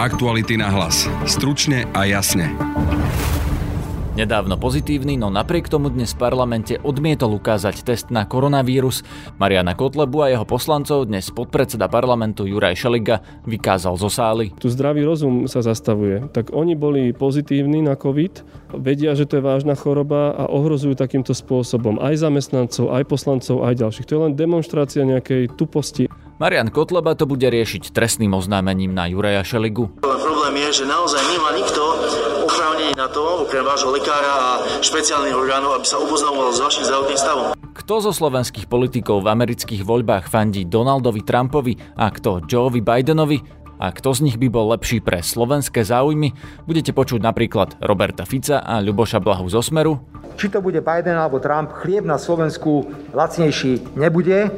Aktuality na hlas. Stručne a jasne. Nedávno pozitívny, no napriek tomu dnes v parlamente odmietol ukázať test na koronavírus. Mariana Kotlebu a jeho poslancov dnes podpredseda parlamentu Juraj Šeliga vykázal zo sály. Tu zdravý rozum sa zastavuje. Tak oni boli pozitívni na COVID, vedia, že to je vážna choroba a ohrozujú takýmto spôsobom aj zamestnancov, aj poslancov, aj ďalších. To je len demonstrácia nejakej tuposti. Marian Kotleba to bude riešiť trestným oznámením na Juraja Šeligu. Problém je, že naozaj nemá nikto oprávnenie na to, okrem vášho lekára a špeciálnych orgánov, aby sa oboznamoval s vašim zdravotným stavom. Kto zo slovenských politikov v amerických voľbách fandí Donaldovi Trumpovi a kto Joeovi Bidenovi? A kto z nich by bol lepší pre slovenské záujmy? Budete počuť napríklad Roberta Fica a Ľuboša Blahu zo Smeru. Či to bude Biden alebo Trump, chlieb na Slovensku lacnejší nebude.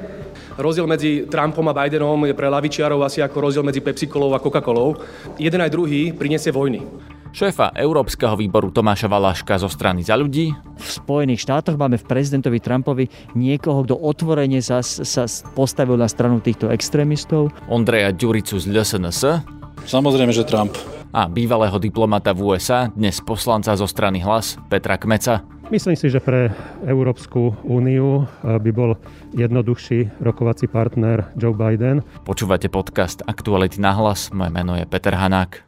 Rozdiel medzi Trumpom a Bidenom je pre lavičiarov asi ako rozdiel medzi Pepsi-Colou a Coca-Colou. Jeden aj druhý prinesie vojny. Šéfa Európskeho výboru Tomáša Valaška zo strany za ľudí. V Spojených štátoch máme v prezidentovi Trumpovi niekoho, kto otvorene sa, sa postavil na stranu týchto extrémistov. Ondreja Ďuricu z LSNS. Samozrejme, že Trump. A bývalého diplomata v USA, dnes poslanca zo strany Hlas, Petra Kmeca. Myslím si, že pre Európsku úniu eh, by bol jednoduchší rokovací partner Joe Biden. Počúvate podcast Aktuality na hlas. Moje meno je Peter Hanák.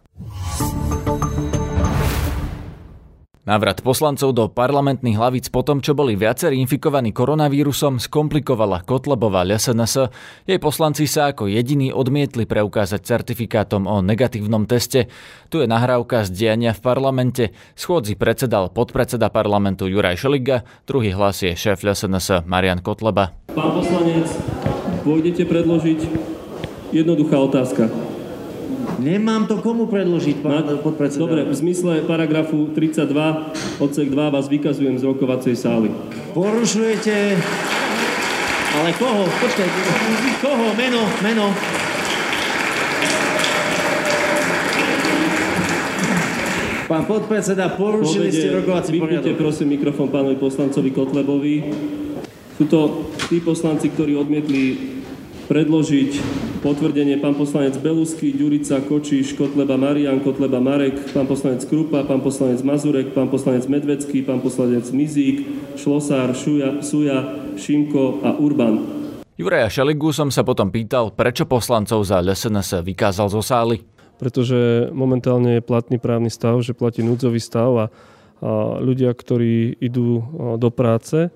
Návrat poslancov do parlamentných hlavíc po tom, čo boli viacerí infikovaní koronavírusom, skomplikovala Kotlebová LSNS. Jej poslanci sa ako jediní odmietli preukázať certifikátom o negatívnom teste. Tu je nahrávka z diania v parlamente. Schôdzi predsedal podpredseda parlamentu Juraj Šeliga, druhý hlas je šéf LSNS Marian Kotleba. Pán poslanec, pôjdete predložiť jednoduchá otázka. Nemám to komu predložiť, pán podpredseda. Dobre, v zmysle paragrafu 32 odsek 2 vás vykazujem z rokovacej sály. Porušujete... Ale koho? Počkaj, koho? Meno, meno. Pán podpredseda, porušili Povede, ste rokovací poriadok. prosím mikrofón pánovi poslancovi Kotlebovi. Sú to tí poslanci, ktorí odmietli predložiť potvrdenie pán poslanec Belusky, Ďurica, Kočíš, Kotleba Marian, Kotleba Marek, pán poslanec Krupa, pán poslanec Mazurek, pán poslanec Medvecký, pán poslanec Mizík, Šlosár, Šuja, Suja, Šimko a Urban. Juraja Šeligu som sa potom pýtal, prečo poslancov za LSNS vykázal zo sály. Pretože momentálne je platný právny stav, že platí núdzový stav a, a ľudia, ktorí idú do práce,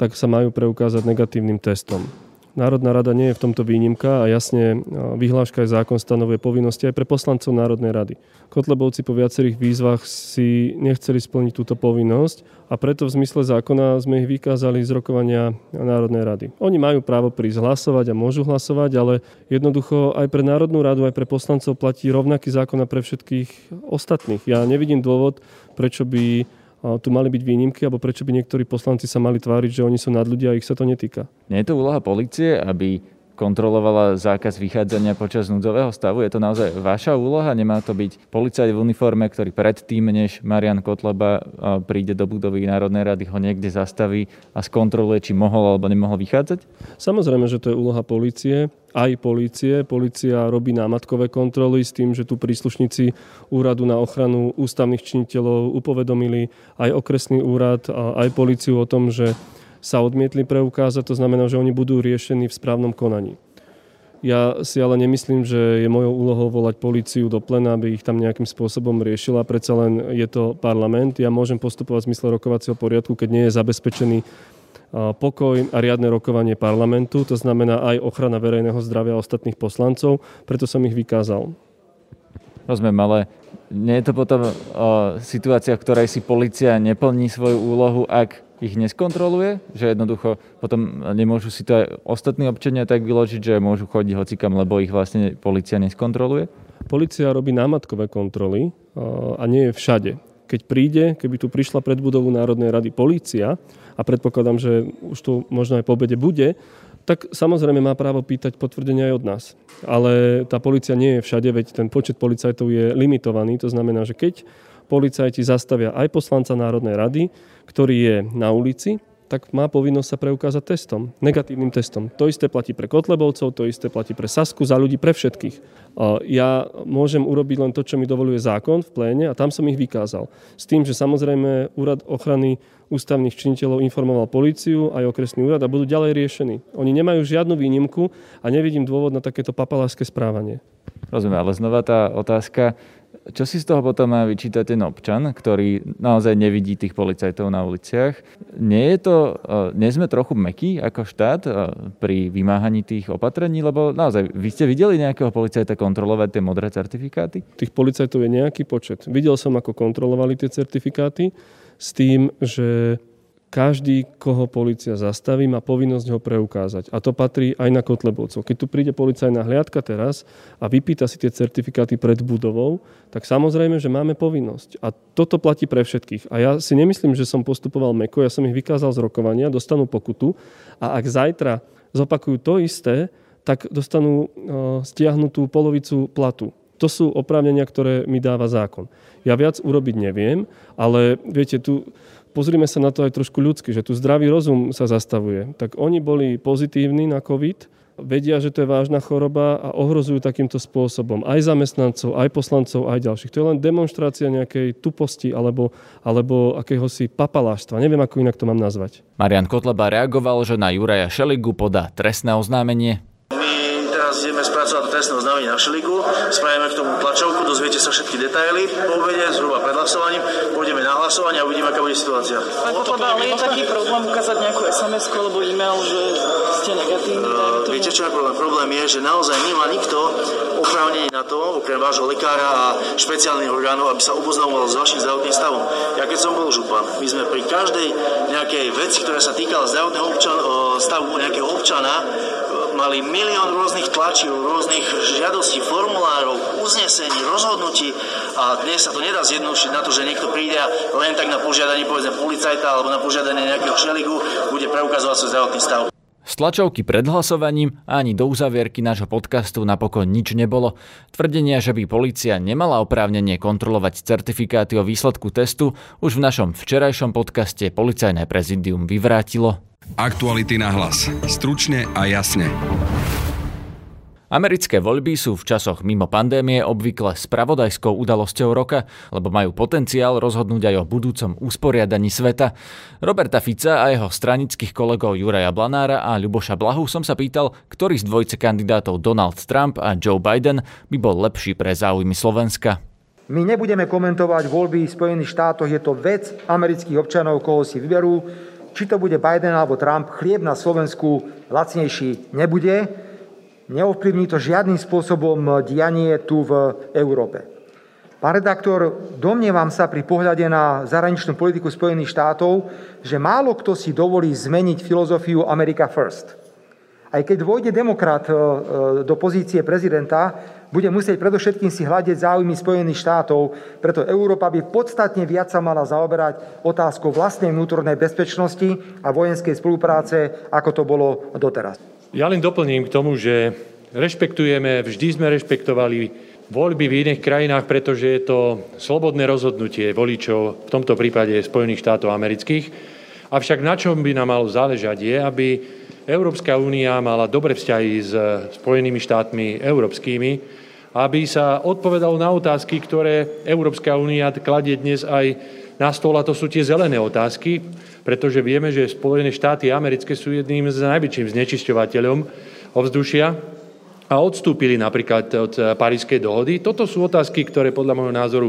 tak sa majú preukázať negatívnym testom. Národná rada nie je v tomto výnimka a jasne vyhláška aj zákon stanovuje povinnosti aj pre poslancov Národnej rady. Kotlebovci po viacerých výzvach si nechceli splniť túto povinnosť a preto v zmysle zákona sme ich vykázali z rokovania Národnej rady. Oni majú právo prísť hlasovať a môžu hlasovať, ale jednoducho aj pre Národnú radu, aj pre poslancov platí rovnaký zákon a pre všetkých ostatných. Ja nevidím dôvod, prečo by tu mali byť výnimky, alebo prečo by niektorí poslanci sa mali tváriť, že oni sú nad ľudia a ich sa to netýka. Nie je to úloha policie, aby kontrolovala zákaz vychádzania počas núdzového stavu? Je to naozaj vaša úloha? Nemá to byť policajt v uniforme, ktorý predtým, než Marian Kotleba príde do budovy Národnej rady, ho niekde zastaví a skontroluje, či mohol alebo nemohol vychádzať? Samozrejme, že to je úloha policie aj polície. Polícia robí námatkové kontroly s tým, že tu príslušníci úradu na ochranu ústavných činiteľov upovedomili aj okresný úrad a aj políciu o tom, že sa odmietli preukázať, to znamená, že oni budú riešení v správnom konaní. Ja si ale nemyslím, že je mojou úlohou volať políciu do plena, aby ich tam nejakým spôsobom riešila. Predsa len je to parlament. Ja môžem postupovať v zmysle rokovacieho poriadku, keď nie je zabezpečený pokoj a riadne rokovanie parlamentu, to znamená aj ochrana verejného zdravia ostatných poslancov, preto som ich vykázal. Rozumiem, ale nie je to potom o, situácia, v ktorej si policia neplní svoju úlohu, ak ich neskontroluje, že jednoducho potom nemôžu si to aj ostatní občania tak vyložiť, že môžu chodiť hocikam, lebo ich vlastne policia neskontroluje? Polícia robí námatkové kontroly a nie je všade. Keď príde, keby tu prišla pred budovu Národnej rady polícia, a predpokladám, že už tu možno aj po obede bude, tak samozrejme má právo pýtať potvrdenia aj od nás. Ale tá policia nie je všade, veď ten počet policajtov je limitovaný. To znamená, že keď policajti zastavia aj poslanca Národnej rady, ktorý je na ulici, tak má povinnosť sa preukázať testom, negatívnym testom. To isté platí pre Kotlebovcov, to isté platí pre Sasku, za ľudí, pre všetkých. Ja môžem urobiť len to, čo mi dovoluje zákon v pléne a tam som ich vykázal. S tým, že samozrejme úrad ochrany ústavných činiteľov informoval políciu aj okresný úrad a budú ďalej riešení. Oni nemajú žiadnu výnimku a nevidím dôvod na takéto papalárske správanie. Rozumiem, ale znova tá otázka, čo si z toho potom má vyčítať ten občan, ktorý naozaj nevidí tých policajtov na uliciach? Nie je to, e, nie sme trochu mekí ako štát e, pri vymáhaní tých opatrení? Lebo naozaj, vy ste videli nejakého policajta kontrolovať tie modré certifikáty? Tých policajtov je nejaký počet. Videl som, ako kontrolovali tie certifikáty s tým, že každý, koho policia zastaví, má povinnosť ho preukázať. A to patrí aj na Kotlebovcov. Keď tu príde policajná hliadka teraz a vypýta si tie certifikáty pred budovou, tak samozrejme, že máme povinnosť. A toto platí pre všetkých. A ja si nemyslím, že som postupoval meko, ja som ich vykázal z rokovania, dostanú pokutu a ak zajtra zopakujú to isté, tak dostanú e, stiahnutú polovicu platu. To sú oprávnenia, ktoré mi dáva zákon. Ja viac urobiť neviem, ale viete, tu pozrime sa na to aj trošku ľudsky, že tu zdravý rozum sa zastavuje. Tak oni boli pozitívni na COVID, vedia, že to je vážna choroba a ohrozujú takýmto spôsobom aj zamestnancov, aj poslancov, aj ďalších. To je len demonstrácia nejakej tuposti alebo, alebo akéhosi papaláštva. Neviem, ako inak to mám nazvať. Marian Kotleba reagoval, že na Juraja Šeligu podá trestné oznámenie teraz ideme spracovať trestné oznámenie na Šeligu, spravíme k tomu tlačovku, dozviete sa všetky detaily po obede, zhruba pred hlasovaním, pôjdeme na hlasovanie a uvidíme, aká bude situácia. Pán Kotleba, ale je taký problém ukázať nejakú sms alebo e-mail, že ste negatívni? Uh, viete, čo je problém? Problém je, že naozaj nemá nikto oprávnenie na to, okrem vášho lekára a špeciálnych orgánov, aby sa oboznamoval s vašim zdravotným stavom. Ja keď som bol župan, my sme pri každej nejakej veci, ktorá sa týkala zdravotného občan, stavu nejakého občana, mali milión rôznych tlačiv, rôznych žiadostí, formulárov, uznesení, rozhodnutí a dnes sa to nedá zjednodušiť na to, že niekto príde a len tak na požiadanie povedzme policajta alebo na požiadanie nejakého šeligu bude preukazovať svoj zdravotný stav. Z tlačovky pred hlasovaním ani do uzavierky nášho podcastu napokon nič nebolo. Tvrdenia, že by policia nemala oprávnenie kontrolovať certifikáty o výsledku testu, už v našom včerajšom podcaste Policajné prezidium vyvrátilo. Aktuality na hlas. Stručne a jasne. Americké voľby sú v časoch mimo pandémie obvykle spravodajskou udalosťou roka, lebo majú potenciál rozhodnúť aj o budúcom usporiadaní sveta. Roberta Fica a jeho stranických kolegov Juraja Blanára a Ľuboša Blahu som sa pýtal, ktorý z dvojce kandidátov Donald Trump a Joe Biden by bol lepší pre záujmy Slovenska. My nebudeme komentovať voľby v Spojených štátoch, je to vec amerických občanov, koho si vyberú či to bude Biden alebo Trump, chlieb na Slovensku lacnejší nebude. Neovplyvní to žiadnym spôsobom dianie tu v Európe. Pán redaktor, domnievam sa pri pohľade na zahraničnú politiku Spojených štátov, že málo kto si dovolí zmeniť filozofiu America First. Aj keď dôjde demokrat e, e, do pozície prezidenta, bude musieť predovšetkým si hľadiť záujmy Spojených štátov, preto Európa by podstatne viac sa mala zaoberať otázkou vlastnej vnútornej bezpečnosti a vojenskej spolupráce, ako to bolo doteraz. Ja len doplním k tomu, že rešpektujeme, vždy sme rešpektovali voľby v iných krajinách, pretože je to slobodné rozhodnutie voličov, v tomto prípade Spojených štátov amerických. Avšak na čom by nám malo záležať je, aby Európska únia mala dobre vzťahy s Spojenými štátmi európskymi, aby sa odpovedalo na otázky, ktoré Európska únia kladie dnes aj na stôl, a to sú tie zelené otázky, pretože vieme, že Spojené štáty americké sú jedným z najväčším znečisťovateľom ovzdušia a odstúpili napríklad od Parískej dohody. Toto sú otázky, ktoré podľa môjho názoru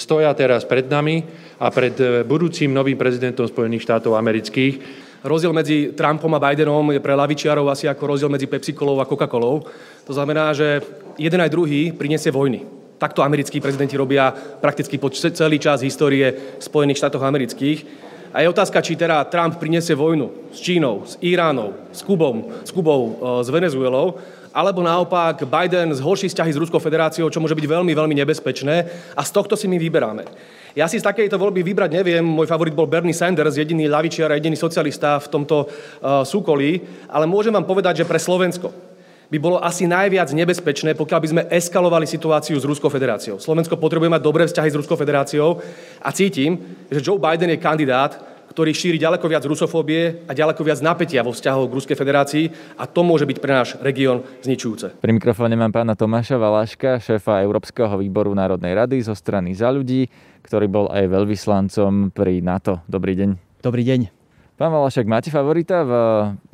stoja teraz pred nami a pred budúcim novým prezidentom Spojených štátov amerických rozdiel medzi Trumpom a Bidenom je pre lavičiarov asi ako rozdiel medzi Pepsi-Colou a Coca-Colou. To znamená, že jeden aj druhý prinesie vojny. Takto americkí prezidenti robia prakticky po celý čas histórie Spojených štátov amerických. A je otázka, či teda Trump prinesie vojnu s Čínou, s Iránom, s Kubom, s Kubou, e, s Venezuelou, alebo naopak Biden zhorší vzťahy s Ruskou federáciou, čo môže byť veľmi, veľmi nebezpečné a z tohto si my vyberáme. Ja si z takejto voľby vybrať neviem. Môj favorit bol Bernie Sanders, jediný ľavičiar a jediný socialista v tomto uh, súkolí, ale môžem vám povedať, že pre Slovensko by bolo asi najviac nebezpečné, pokiaľ by sme eskalovali situáciu s Ruskou federáciou. Slovensko potrebuje mať dobré vzťahy s Ruskou federáciou a cítim, že Joe Biden je kandidát, ktorý šíri ďaleko viac rusofóbie a ďaleko viac napätia vo vzťahu k Ruskej federácii a to môže byť pre náš región zničujúce. Pri mikrofóne mám pána Tomáša Valaška, šéfa Európskeho výboru Národnej rady zo strany za ľudí, ktorý bol aj veľvyslancom pri NATO. Dobrý deň. Dobrý deň. Pán Valašek, máte favorita v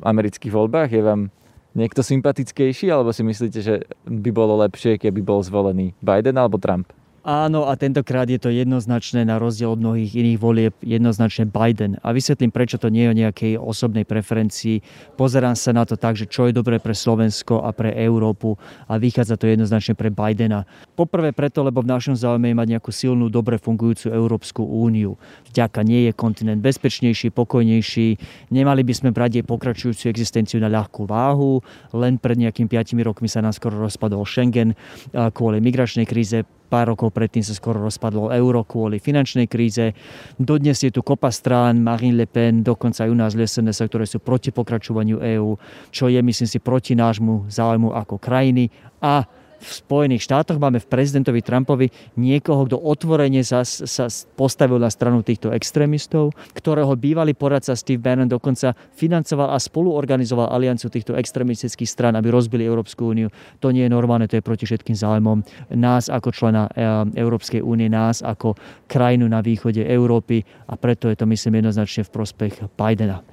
amerických voľbách? Je vám niekto sympatickejší, alebo si myslíte, že by bolo lepšie, keby bol zvolený Biden alebo Trump? Áno, a tentokrát je to jednoznačné na rozdiel od mnohých iných volieb, jednoznačne Biden. A vysvetlím, prečo to nie je o nejakej osobnej preferencii. Pozerám sa na to tak, že čo je dobré pre Slovensko a pre Európu a vychádza to jednoznačne pre Bidena. Poprvé preto, lebo v našom záujme je mať nejakú silnú, dobre fungujúcu Európsku úniu. Vďaka nie je kontinent bezpečnejší, pokojnejší. Nemali by sme brať jej pokračujúcu existenciu na ľahkú váhu. Len pred nejakými 5 rokmi sa nám skoro rozpadol Schengen kvôli migračnej kríze pár rokov predtým sa skoro rozpadlo euro kvôli finančnej kríze. Dodnes je tu kopa strán, Marine Le Pen, dokonca aj u nás SNS, ktoré sú proti pokračovaniu EÚ, čo je, myslím si, proti nášmu záujmu ako krajiny a v Spojených štátoch máme v prezidentovi Trumpovi niekoho, kto otvorene sa, sa postavil na stranu týchto extrémistov, ktorého bývalý poradca Steve Bannon dokonca financoval a spoluorganizoval alianciu týchto extrémistických stran, aby rozbili Európsku úniu. To nie je normálne, to je proti všetkým záujmom nás ako člena eh, Európskej únie, nás ako krajinu na východe Európy a preto je to myslím jednoznačne v prospech Bidena.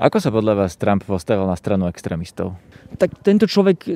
Ako sa podľa vás Trump postavil na stranu extrémistov? Tak tento človek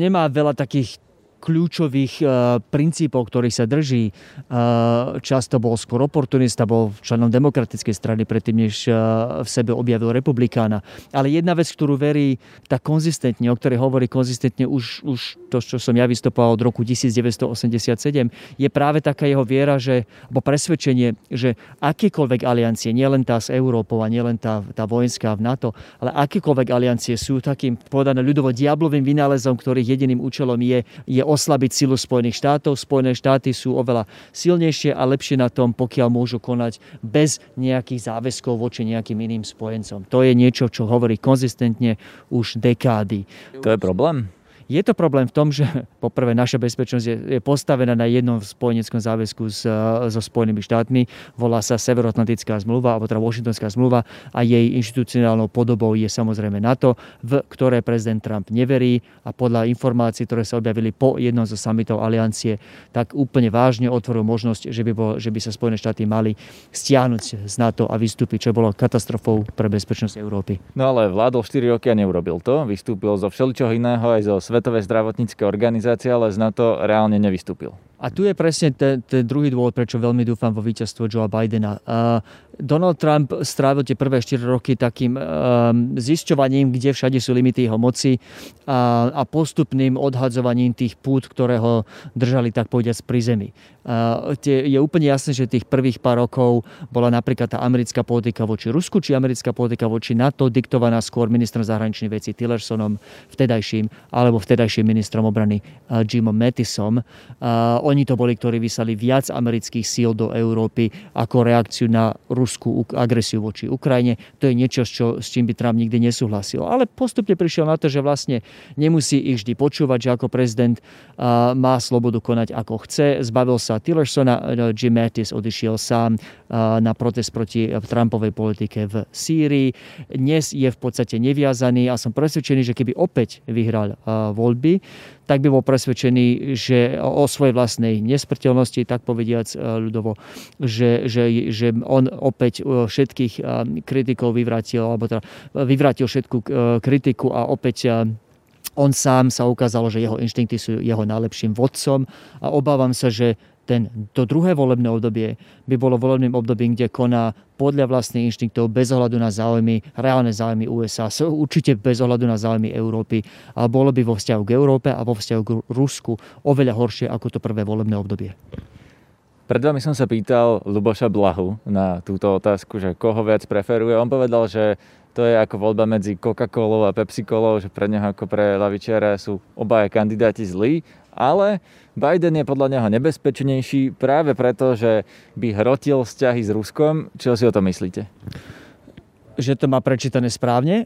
nemá veľa takých kľúčových uh, princípov, ktorých sa drží. Uh, často bol skôr oportunista, bol členom demokratickej strany predtým, než uh, v sebe objavil republikána. Ale jedna vec, ktorú verí tak konzistentne, o ktorej hovorí konzistentne už, už to, čo som ja vystupoval od roku 1987, je práve taká jeho viera, že, alebo presvedčenie, že akékoľvek aliancie, nielen tá s Európou a nielen tá, tá vojenská v NATO, ale akékoľvek aliancie sú takým povedané ľudovo diablovým vynálezom, ktorých jediným účelom je, je oslabiť silu Spojených štátov. Spojené štáty sú oveľa silnejšie a lepšie na tom, pokiaľ môžu konať bez nejakých záväzkov voči nejakým iným spojencom. To je niečo, čo hovorí konzistentne už dekády. To je problém? Je to problém v tom, že poprvé naša bezpečnosť je, je postavená na jednom spojeneckom záväzku s, so Spojenými štátmi. Volá sa Severoatlantická zmluva, alebo teda Washingtonská zmluva a jej inštitucionálnou podobou je samozrejme NATO, v ktoré prezident Trump neverí a podľa informácií, ktoré sa objavili po jednom zo summitov aliancie, tak úplne vážne otvoril možnosť, že by, bol, že by sa Spojené štáty mali stiahnuť z NATO a vystúpiť, čo bolo katastrofou pre bezpečnosť Európy. No ale vládol 4 roky a neurobil to. Vystúpil zo všeličoho iného aj zo svet Svetovej zdravotníckej organizácie, ale z NATO reálne nevystúpil. A tu je presne ten, ten druhý dôvod, prečo veľmi dúfam vo víťazstvo Joea Bidena. Uh, Donald Trump strávil tie prvé 4 roky takým uh, zisťovaním, kde všade sú limity jeho moci a, a postupným odhadzovaním tých pút, ktoré ho držali tak povediať pri zemi. Uh, tie, je úplne jasné, že tých prvých pár rokov bola napríklad tá americká politika voči Rusku, či americká politika voči NATO diktovaná skôr ministrom zahraničných vecí Tillersonom, vtedajším, alebo vtedajším ministrom obrany uh, Jimom Mattisom. Uh, oni to boli, ktorí vyslali viac amerických síl do Európy ako reakciu na ruskú agresiu voči Ukrajine. To je niečo, čo, s čím by Trump nikdy nesúhlasil. Ale postupne prišiel na to, že vlastne nemusí ich vždy počúvať, že ako prezident má slobodu konať ako chce. Zbavil sa Tillersona, uh, Jim Mattis odišiel sám na protest proti Trumpovej politike v Sýrii. Dnes je v podstate neviazaný a som presvedčený, že keby opäť vyhral voľby, tak by bol presvedčený, že o svojej vlastnej nesmrteľnosti, tak povediac e, ľudovo, že, že, že on opäť e, všetkých e, kritikov vyvrátil, alebo teda vyvrátil všetku kritiku a opäť on sám sa ukázalo, že jeho inštinkty sú jeho najlepším vodcom. A obávam sa, že ten, to druhé volebné obdobie by bolo volebným obdobím, kde koná podľa vlastných inštinktov bez ohľadu na záujmy, reálne záujmy USA, určite bez ohľadu na záujmy Európy, ale bolo by vo vzťahu k Európe a vo vzťahu k Rusku oveľa horšie ako to prvé volebné obdobie. Pred vami som sa pýtal Luboša Blahu na túto otázku, že koho viac preferuje. On povedal, že to je ako voľba medzi Coca-Colou a Pepsi-Colou, že pre neho ako pre lavičiara sú obaja kandidáti zlí, ale Biden je podľa neho nebezpečnejší práve preto, že by hrotil vzťahy s Ruskom. Čo si o to myslíte? Že to má prečítané správne,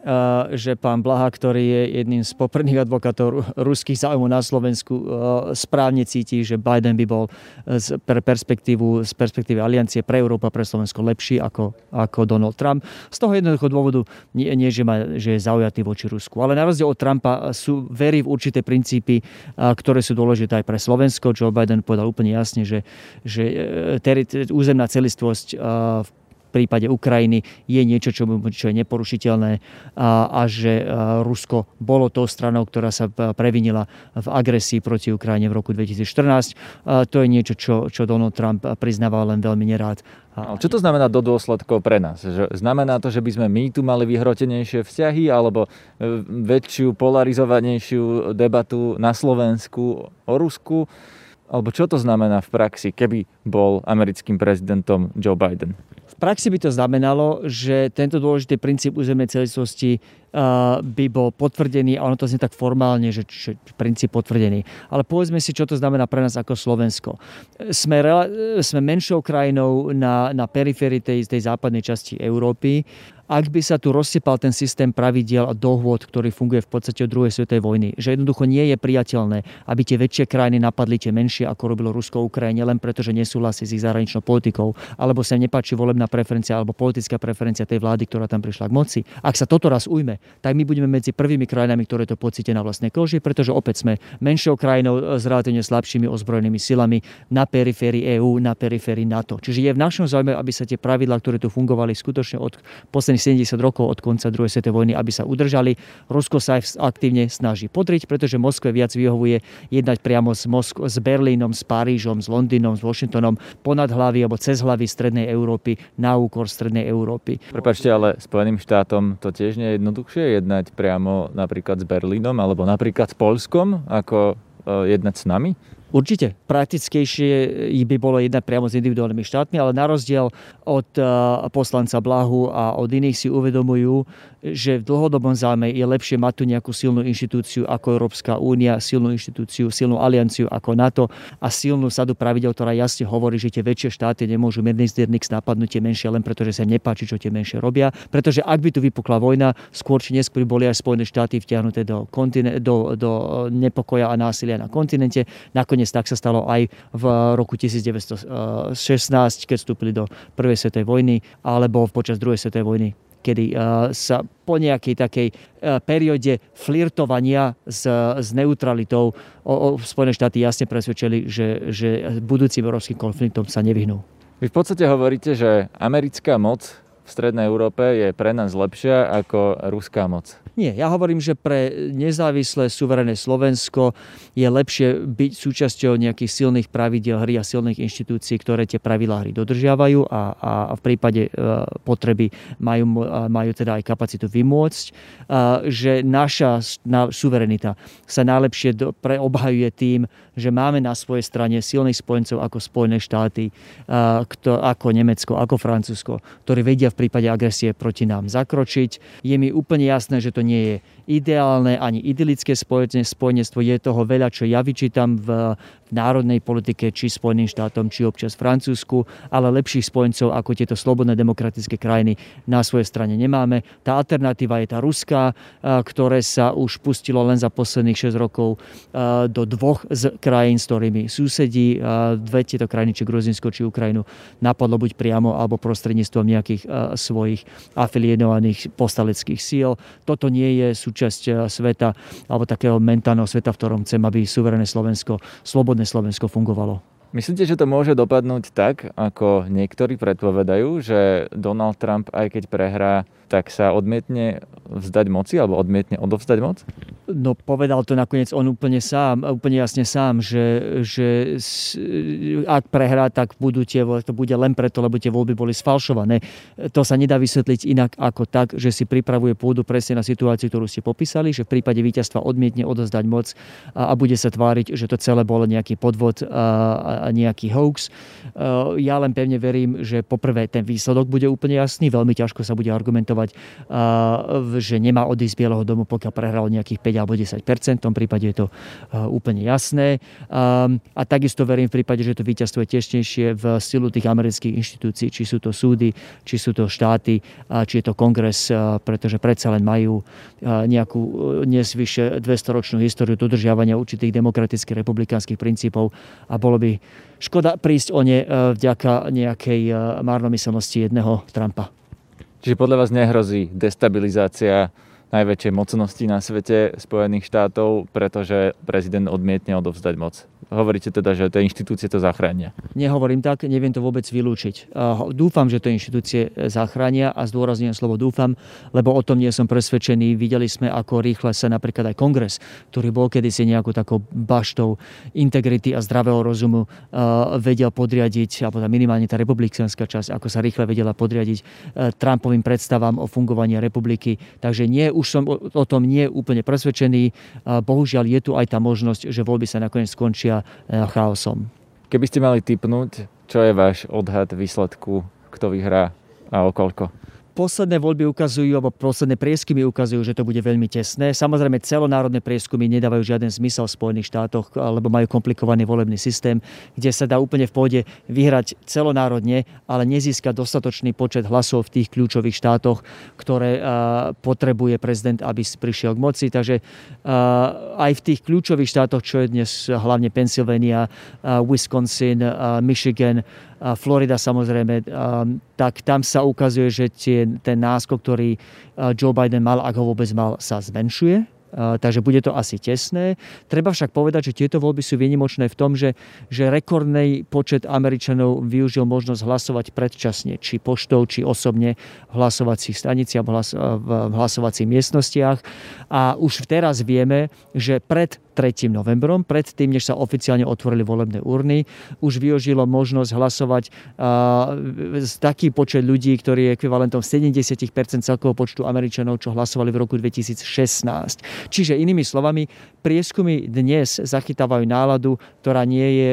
že pán Blaha, ktorý je jedným z popredných advokátov ruských záujmov na Slovensku, správne cíti, že Biden by bol z perspektívu, z perspektívy aliancie pre Európu a pre Slovensko lepší ako, ako Donald Trump. Z toho jednoducho dôvodu nie, nie že, má, že je zaujatý voči Rusku. Ale na rozdiel od Trumpa sú verí v určité princípy, ktoré sú dôležité aj pre Slovensko. Joe Biden povedal úplne jasne, že, že e, územná celistvosť v prípade Ukrajiny je niečo, čo, čo je neporušiteľné a, a že Rusko bolo tou stranou, ktorá sa previnila v agresii proti Ukrajine v roku 2014. A to je niečo, čo, čo Donald Trump priznával len veľmi nerád. A čo to znamená do dôsledkov pre nás? Znamená to, že by sme my tu mali vyhrotenejšie vzťahy alebo e, väčšiu polarizovanejšiu debatu na Slovensku o Rusku? Alebo čo to znamená v praxi, keby bol americkým prezidentom Joe Biden? V praxi by to znamenalo, že tento dôležitý princíp územnej celistvosti by bol potvrdený, a ono to znie tak formálne, že, že princíp potvrdený. Ale povedzme si, čo to znamená pre nás ako Slovensko. Sme, sme menšou krajinou na, na periférii tej, tej západnej časti Európy ak by sa tu rozsypal ten systém pravidiel a dohôd, ktorý funguje v podstate od druhej svetovej vojny. Že jednoducho nie je priateľné, aby tie väčšie krajiny napadli tie menšie, ako robilo Rusko Ukrajine, len preto, že nesúhlasí s ich zahraničnou politikou, alebo sa nepáči volebná preferencia alebo politická preferencia tej vlády, ktorá tam prišla k moci. Ak sa toto raz ujme, tak my budeme medzi prvými krajinami, ktoré to pocítia na vlastnej koži, pretože opäť sme menšou krajinou s relatívne slabšími ozbrojenými silami na periférii EÚ, na periférii NATO. Čiže je v našom záujme, aby sa tie pravidlá, ktoré tu fungovali skutočne od posledných posledných 70 rokov od konca druhej svetovej vojny, aby sa udržali. Rusko sa aj aktívne snaží podriť, pretože Moskve viac vyhovuje jednať priamo s, Moskv- s Berlínom, s Parížom, s Londýnom, s Washingtonom ponad hlavy alebo cez hlavy Strednej Európy na úkor Strednej Európy. Prepačte, ale Spojeným štátom to tiež nie je jednoduchšie jednať priamo napríklad s Berlínom alebo napríklad s Polskom ako e, jednať s nami? Určite praktickejšie by bolo jednať priamo s individuálnymi štátmi, ale na rozdiel od eh, poslanca Blahu a od iných si uvedomujú, že v dlhodobom zájme je lepšie mať tu nejakú silnú inštitúciu ako Európska únia, silnú inštitúciu, silnú alianciu ako NATO a silnú sadu pravidel, ktorá jasne hovorí, že tie väčšie štáty nemôžu mierny zdiernik napadnúť tie menšie len preto, že sa nepáči, čo tie menšie robia. Pretože ak by tu vypukla vojna, skôr či neskôr boli aj Spojené štáty vtiahnuté do, kontine- do, do nepokoja a násilia na kontinente. Nakoniec tak sa stalo aj v roku 1916, keď vstúpili do prvej svetovej vojny, alebo počas druhej svetovej vojny kedy sa po nejakej takej perióde flirtovania s, s neutralitou o, o Spojené štáty jasne presvedčili, že, že budúcim európskym konfliktom sa nevyhnú. Vy v podstate hovoríte, že americká moc v Strednej Európe je pre nás lepšia ako ruská moc. Nie, ja hovorím, že pre nezávislé suverené Slovensko je lepšie byť súčasťou nejakých silných pravidel hry a silných inštitúcií, ktoré tie pravidlá hry dodržiavajú a, a v prípade e, potreby majú, majú teda aj kapacitu vymôcť, a, že naša na, suverenita sa najlepšie do, preobhajuje tým, že máme na svojej strane silných spojencov ako Spojené štáty, kto, ako Nemecko, ako Francúzsko, ktorí vedia v prípade agresie proti nám zakročiť. Je mi úplne jasné, že to nie je ideálne ani idylické spojenectvo. Je toho veľa, čo ja vyčítam v, v národnej politike, či Spojeným štátom, či občas Francúzsku, ale lepších spojencov ako tieto slobodné demokratické krajiny na svojej strane nemáme. Tá alternatíva je tá ruská, ktoré sa už pustilo len za posledných 6 rokov do dvoch z krajín, s ktorými susedí. Dve tieto krajiny, či Gruzinsko, či Ukrajinu, napadlo buď priamo alebo prostredníctvom nejakých svojich afilienovaných postaleckých síl. Toto nie je sú súčasť sveta alebo takého mentálneho sveta, v ktorom chcem, aby suverené Slovensko, slobodné Slovensko fungovalo. Myslíte, že to môže dopadnúť tak, ako niektorí predpovedajú, že Donald Trump, aj keď prehrá, tak sa odmietne vzdať moci alebo odmietne odovzdať moc? No povedal to nakoniec on úplne sám, úplne jasne sám, že, že ak prehrá, tak budú tie, to bude len preto, lebo tie voľby boli sfalšované. To sa nedá vysvetliť inak ako tak, že si pripravuje pôdu presne na situáciu, ktorú ste popísali, že v prípade víťazstva odmietne odozdať moc a, a bude sa tváriť, že to celé bolo nejaký podvod a, a nejaký hoax. Ja len pevne verím, že poprvé ten výsledok bude úplne jasný, veľmi ťažko sa bude argumentovať hlasovať, že nemá odísť z Bieleho domu, pokiaľ prehral nejakých 5 alebo 10% V tom prípade je to úplne jasné. A takisto verím v prípade, že to víťazstvo je tiežnejšie v silu tých amerických inštitúcií, či sú to súdy, či sú to štáty, či je to kongres, pretože predsa len majú nejakú dnes vyše 200 ročnú históriu dodržiavania určitých demokratických republikánskych princípov a bolo by škoda prísť o ne vďaka nejakej márnomyselnosti jedného Trumpa. Čiže podľa vás nehrozí destabilizácia najväčšej mocnosti na svete Spojených štátov, pretože prezident odmietne odovzdať moc. Hovoríte teda, že tie inštitúcie to zachránia? Nehovorím tak, neviem to vôbec vylúčiť. Dúfam, že to inštitúcie zachránia a zdôrazňujem slovo dúfam, lebo o tom nie som presvedčený. Videli sme, ako rýchle sa napríklad aj kongres, ktorý bol kedysi nejakou takou baštou integrity a zdravého rozumu, vedel podriadiť, alebo minimálne tá republikánska časť, ako sa rýchle vedela podriadiť Trumpovým predstavám o fungovaní republiky. Takže nie, už som o tom nie úplne presvedčený. Bohužiaľ je tu aj tá možnosť, že voľby sa nakoniec skončia E, chaosom. Keby ste mali typnúť, čo je váš odhad výsledku, kto vyhrá a o koľko? Posledné voľby ukazujú, alebo posledné prieskumy ukazujú, že to bude veľmi tesné. Samozrejme, celonárodné prieskumy nedávajú žiaden zmysel v Spojených štátoch, lebo majú komplikovaný volebný systém, kde sa dá úplne v pôde vyhrať celonárodne, ale nezískať dostatočný počet hlasov v tých kľúčových štátoch, ktoré potrebuje prezident, aby prišiel k moci. Takže aj v tých kľúčových štátoch, čo je dnes hlavne Pennsylvania, Wisconsin, Michigan, Florida samozrejme, tak tam sa ukazuje, že tie, ten náskok, ktorý Joe Biden mal, ak ho vôbec mal, sa zmenšuje takže bude to asi tesné. Treba však povedať, že tieto voľby sú výnimočné v tom, že, že rekordný počet Američanov využil možnosť hlasovať predčasne, či poštou, či osobne v hlasovacích staniciach, v hlasovacích miestnostiach. A už teraz vieme, že pred 3. novembrom, predtým, než sa oficiálne otvorili volebné urny, už využilo možnosť hlasovať z taký počet ľudí, ktorý je ekvivalentom 70% celkového počtu Američanov, čo hlasovali v roku 2016. Čiže inými slovami, prieskumy dnes zachytávajú náladu, ktorá nie je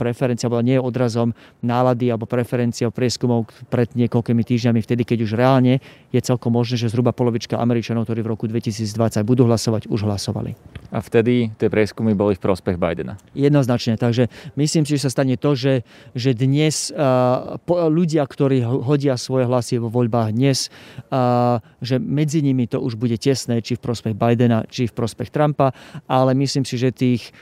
preferencia, alebo nie je odrazom nálady alebo preferencia prieskumov pred niekoľkými týždňami, vtedy, keď už reálne je celkom možné, že zhruba polovička Američanov, ktorí v roku 2020 budú hlasovať, už hlasovali. A vtedy tie prieskumy boli v prospech Bidena. Jednoznačne, takže myslím si, že sa stane to, že, že dnes uh, ľudia, ktorí hodia svoje hlasy vo voľbách dnes, uh, že medzi nimi to už bude tesné, či v prospech Bidena, či v prospech Trumpa, ale myslím si, že tých,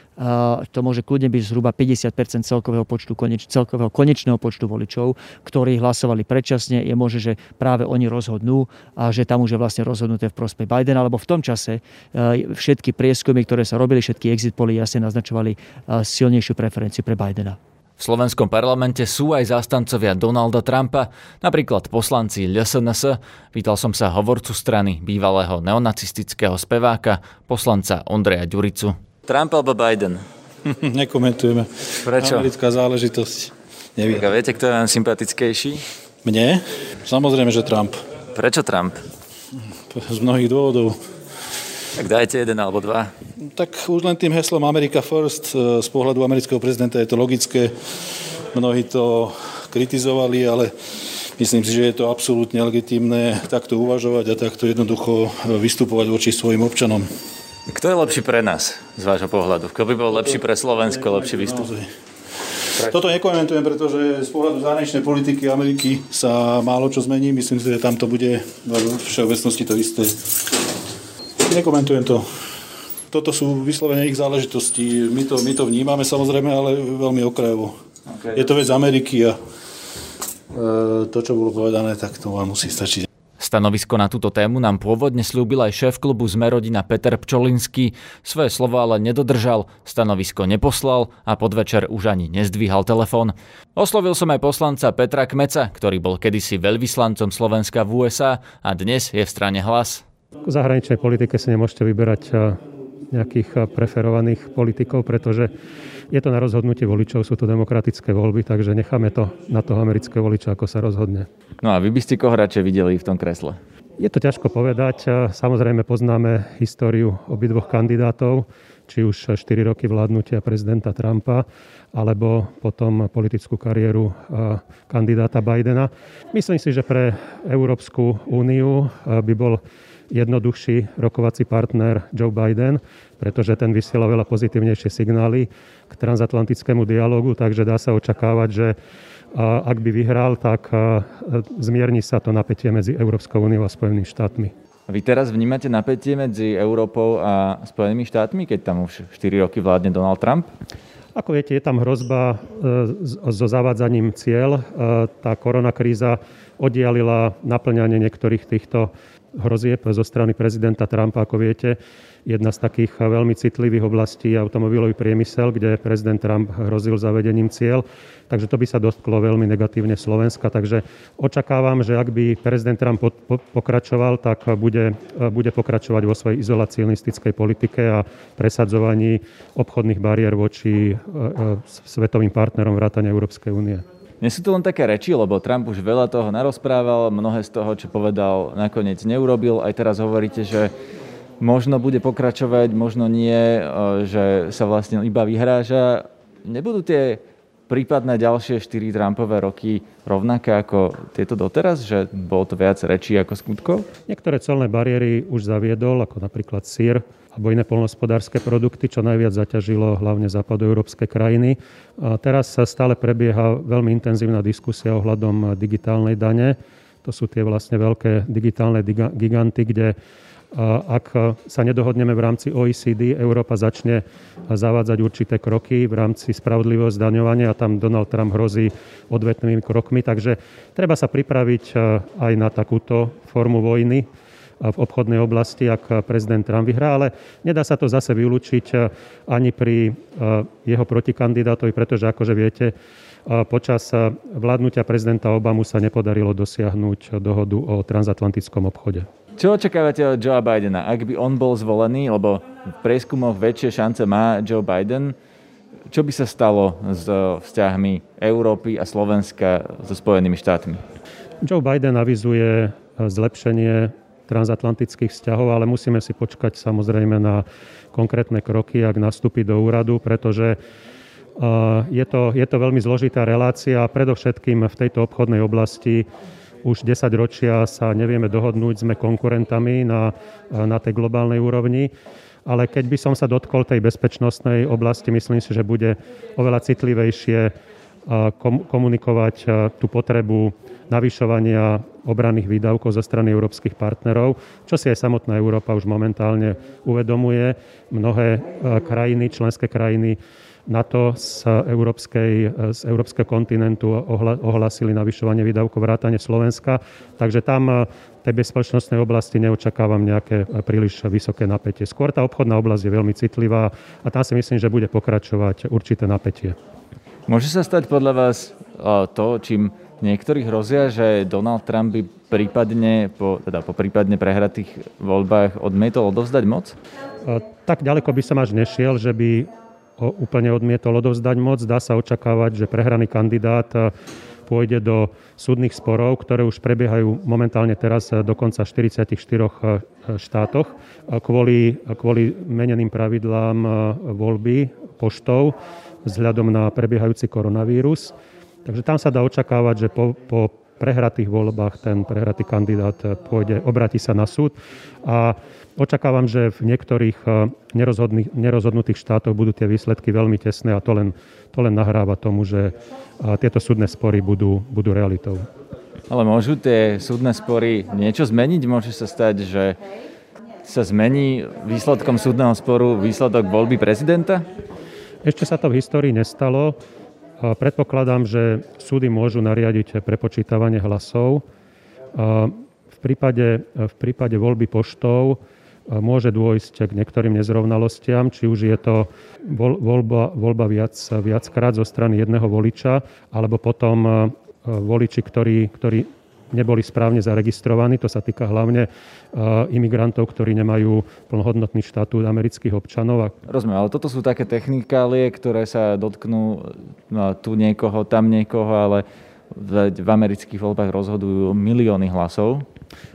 to môže kľudne byť zhruba 50% celkového počtu koneč, celkového konečného počtu voličov, ktorí hlasovali predčasne. Je možné, že práve oni rozhodnú a že tam už je vlastne rozhodnuté v prospech Bidena, lebo v tom čase všetky prieskumy, ktoré sa robili, všetky exit poly jasne naznačovali silnejšiu preferenciu pre Bidena. V slovenskom parlamente sú aj zástancovia Donalda Trumpa, napríklad poslanci LSNS. Pýtal som sa hovorcu strany bývalého neonacistického speváka, poslanca Ondreja Ďuricu. Trump alebo Biden? Nekomentujeme. Prečo? Americká záležitosť. Neviem. A viete, kto je vám sympatickejší? Mne? Samozrejme, že Trump. Prečo Trump? Z mnohých dôvodov. Tak dajte jeden alebo dva. Tak už len tým heslom America First e, z pohľadu amerického prezidenta je to logické. Mnohí to kritizovali, ale myslím si, že je to absolútne legitimné takto uvažovať a takto jednoducho vystupovať voči svojim občanom. Kto je lepší pre nás z vášho pohľadu? Kto by bol lepší pre Slovensko, lepší výstup? Toto nekomentujem, pretože z pohľadu zahraničnej politiky Ameriky sa málo čo zmení. Myslím si, že tam to bude v všeobecnosti to isté. Nekomentujem to. Toto sú vyslovene ich záležitosti. My to, my to vnímame samozrejme, ale veľmi okrajovo. Okay. Je to vec Ameriky a e, to, čo bolo povedané, tak to vám musí stačiť. Stanovisko na túto tému nám pôvodne slúbil aj šéf klubu Zmerodina Peter Pčolinský. Svoje slovo ale nedodržal, stanovisko neposlal a podvečer už ani nezdvíhal telefón. Oslovil som aj poslanca Petra Kmeca, ktorý bol kedysi veľvyslancom Slovenska v USA a dnes je v strane hlas. V zahraničnej politike si nemôžete vyberať eh, nejakých eh, preferovaných politikov, pretože je to na rozhodnutie voličov, sú to demokratické voľby, takže necháme to na toho amerického voliča, ako sa rozhodne. No a vy by ste koho radšej videli v tom kresle? Je to ťažko povedať. Samozrejme poznáme históriu obidvoch kandidátov. či už 4 roky vládnutia prezidenta Trumpa, alebo potom politickú kariéru kandidáta Bidena. Myslím si, že pre Európsku úniu by bol jednoduchší rokovací partner Joe Biden, pretože ten vysiela veľa pozitívnejšie signály k transatlantickému dialogu, takže dá sa očakávať, že ak by vyhral, tak zmierni sa to napätie medzi Európskou úniou a Spojenými štátmi. Vy teraz vnímate napätie medzi Európou a Spojenými štátmi, keď tam už 4 roky vládne Donald Trump? Ako viete, je tam hrozba e, so zavádzaním cieľ. E, tá koronakríza oddialila naplňanie niektorých týchto hrozieb zo strany prezidenta Trumpa. Ako viete, jedna z takých veľmi citlivých oblastí je automobilový priemysel, kde prezident Trump hrozil zavedením cieľ. Takže to by sa dotklo veľmi negatívne Slovenska. Takže očakávam, že ak by prezident Trump pokračoval, tak bude, bude pokračovať vo svojej izolacionistickej politike a presadzovaní obchodných bariér voči e, e, svetovým partnerom vrátane Európskej únie. Nie sú to len také reči, lebo Trump už veľa toho narozprával, mnohé z toho, čo povedal, nakoniec neurobil. Aj teraz hovoríte, že možno bude pokračovať, možno nie, e, že sa vlastne iba vyhráža. Nebudú tie prípadné ďalšie 4 Trumpové roky rovnaké ako tieto doteraz, že bolo to viac rečí ako skutkov? Niektoré celné bariéry už zaviedol, ako napríklad sír, alebo iné polnospodárske produkty, čo najviac zaťažilo hlavne západoeurópske krajiny. A teraz sa stále prebieha veľmi intenzívna diskusia ohľadom digitálnej dane. To sú tie vlastne veľké digitálne giganty, kde ak sa nedohodneme v rámci OECD, Európa začne zavádzať určité kroky v rámci spravodlivého zdaňovania a tam Donald Trump hrozí odvetnými krokmi. Takže treba sa pripraviť aj na takúto formu vojny v obchodnej oblasti, ak prezident Trump vyhrá, ale nedá sa to zase vylúčiť eh, ani pri eh, jeho protikandidátovi, pretože akože viete, eh, počas vládnutia prezidenta Obamu sa nepodarilo dosiahnuť dohodu o transatlantickom obchode. Čo očakávate od Joea Bidena? Ak by on bol zvolený, lebo v prieskumoch väčšie šance má Joe Biden, čo by sa stalo s vzťahmi Európy a Slovenska so Spojenými štátmi? Joe Biden avizuje zlepšenie transatlantických vzťahov, ale musíme si počkať samozrejme na konkrétne kroky, ak nastúpi do úradu, pretože je to, je to veľmi zložitá relácia a predovšetkým v tejto obchodnej oblasti už 10 ročia sa nevieme dohodnúť, sme konkurentami na, na tej globálnej úrovni. Ale keď by som sa dotkol tej bezpečnostnej oblasti, myslím si, že bude oveľa citlivejšie komunikovať tú potrebu navyšovania obranných výdavkov zo strany európskych partnerov, čo si aj samotná Európa už momentálne uvedomuje. Mnohé krajiny, členské krajiny NATO z, európskej, z európskeho kontinentu ohlasili navyšovanie výdavkov vrátane Slovenska. Takže tam v tej bezpečnostnej oblasti neočakávam nejaké príliš vysoké napätie. Skôr tá obchodná oblasť je veľmi citlivá a tam si myslím, že bude pokračovať určité napätie. Môže sa stať podľa vás to, čím niektorí hrozia, že Donald Trump by prípadne po, teda po prípadne prehratých voľbách odmietol odovzdať moc? Tak ďaleko by som až nešiel, že by úplne odmietol odovzdať moc. Dá sa očakávať, že prehraný kandidát pôjde do súdnych sporov, ktoré už prebiehajú momentálne teraz dokonca v 44 štátoch kvôli, kvôli meneným pravidlám voľby poštou vzhľadom na prebiehajúci koronavírus. Takže tam sa dá očakávať, že po, po prehratých voľbách ten prehratý kandidát pôjde, obratí sa na súd a očakávam, že v niektorých eh, nerozhodnutých štátoch budú tie výsledky veľmi tesné a to len, to len nahráva tomu, že eh, tieto súdne spory budú, budú realitou. Ale môžu tie súdne spory niečo zmeniť? Môže sa stať, že sa zmení výsledkom súdneho sporu výsledok voľby prezidenta? Ešte sa to v histórii nestalo. Predpokladám, že súdy môžu nariadiť prepočítavanie hlasov. V prípade, v prípade voľby poštov môže dôjsť k niektorým nezrovnalostiam, či už je to voľba, voľba viac, viackrát zo strany jedného voliča, alebo potom voliči, ktorí, ktorí neboli správne zaregistrovaní. To sa týka hlavne imigrantov, ktorí nemajú plnohodnotný štatút amerických občanov. Rozumiem, ale toto sú také technikálie, ktoré sa dotknú no, tu niekoho, tam niekoho, ale v, amerických voľbách rozhodujú milióny hlasov.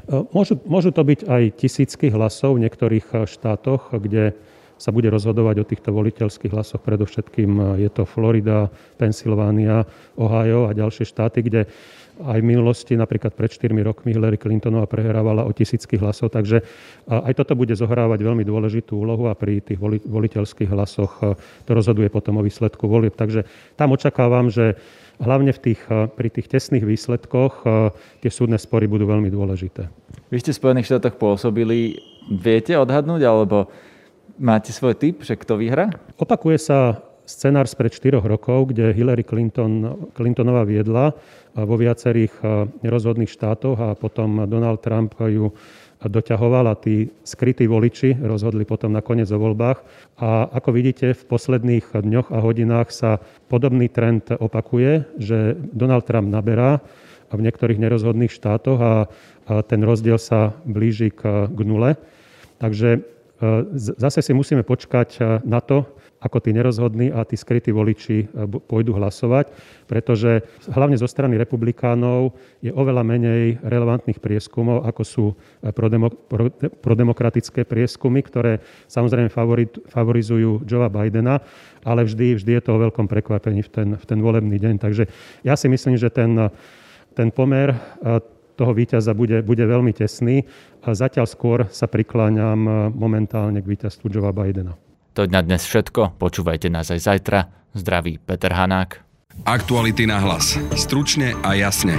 Eh, môžu, môžu to byť aj tisícky hlasov v niektorých eh, štátoch, kde sa bude rozhodovať o týchto voliteľských hlasoch. Predovšetkým je to Florida, Pensylvánia, Ohio a ďalšie štáty, kde aj v minulosti, napríklad pred 4 rokmi Hillary Clintonová prehrávala o tisícky hlasov, takže aj toto bude zohrávať veľmi dôležitú úlohu a pri tých voliteľských hlasoch to rozhoduje potom o výsledku volieb. Takže tam očakávam, že hlavne v tých, pri tých tesných výsledkoch tie súdne spory budú veľmi dôležité. Vy ste v Spojených štátoch pôsobili, viete odhadnúť, alebo máte svoj typ, že kto vyhra? Opakuje sa scenár spred 4 rokov, kde Hillary Clinton, Clintonová viedla vo viacerých nerozhodných štátoch a potom Donald Trump ju doťahoval a tí skrytí voliči rozhodli potom nakoniec o voľbách. A ako vidíte, v posledných dňoch a hodinách sa podobný trend opakuje, že Donald Trump naberá v niektorých nerozhodných štátoch a ten rozdiel sa blíži k, nule. Takže zase si musíme počkať na to, ako tí nerozhodní a tí skrytí voliči e, pôjdu hlasovať, pretože hlavne zo strany republikánov je oveľa menej relevantných prieskumov, ako sú e, prodemokratické prieskumy, ktoré samozrejme favorizujú Joea Bidena, ale vždy, vždy je to o veľkom prekvapení v ten, v ten volebný deň. Takže ja si myslím, že ten, ten pomer e, toho víťaza bude, bude veľmi tesný. A zatiaľ skôr sa prikláňam momentálne k víťazstvu Joea Bidena. To je na dnes všetko, počúvajte nás aj zajtra. Zdraví Peter Hanák. Aktuality na hlas. Stručne a jasne.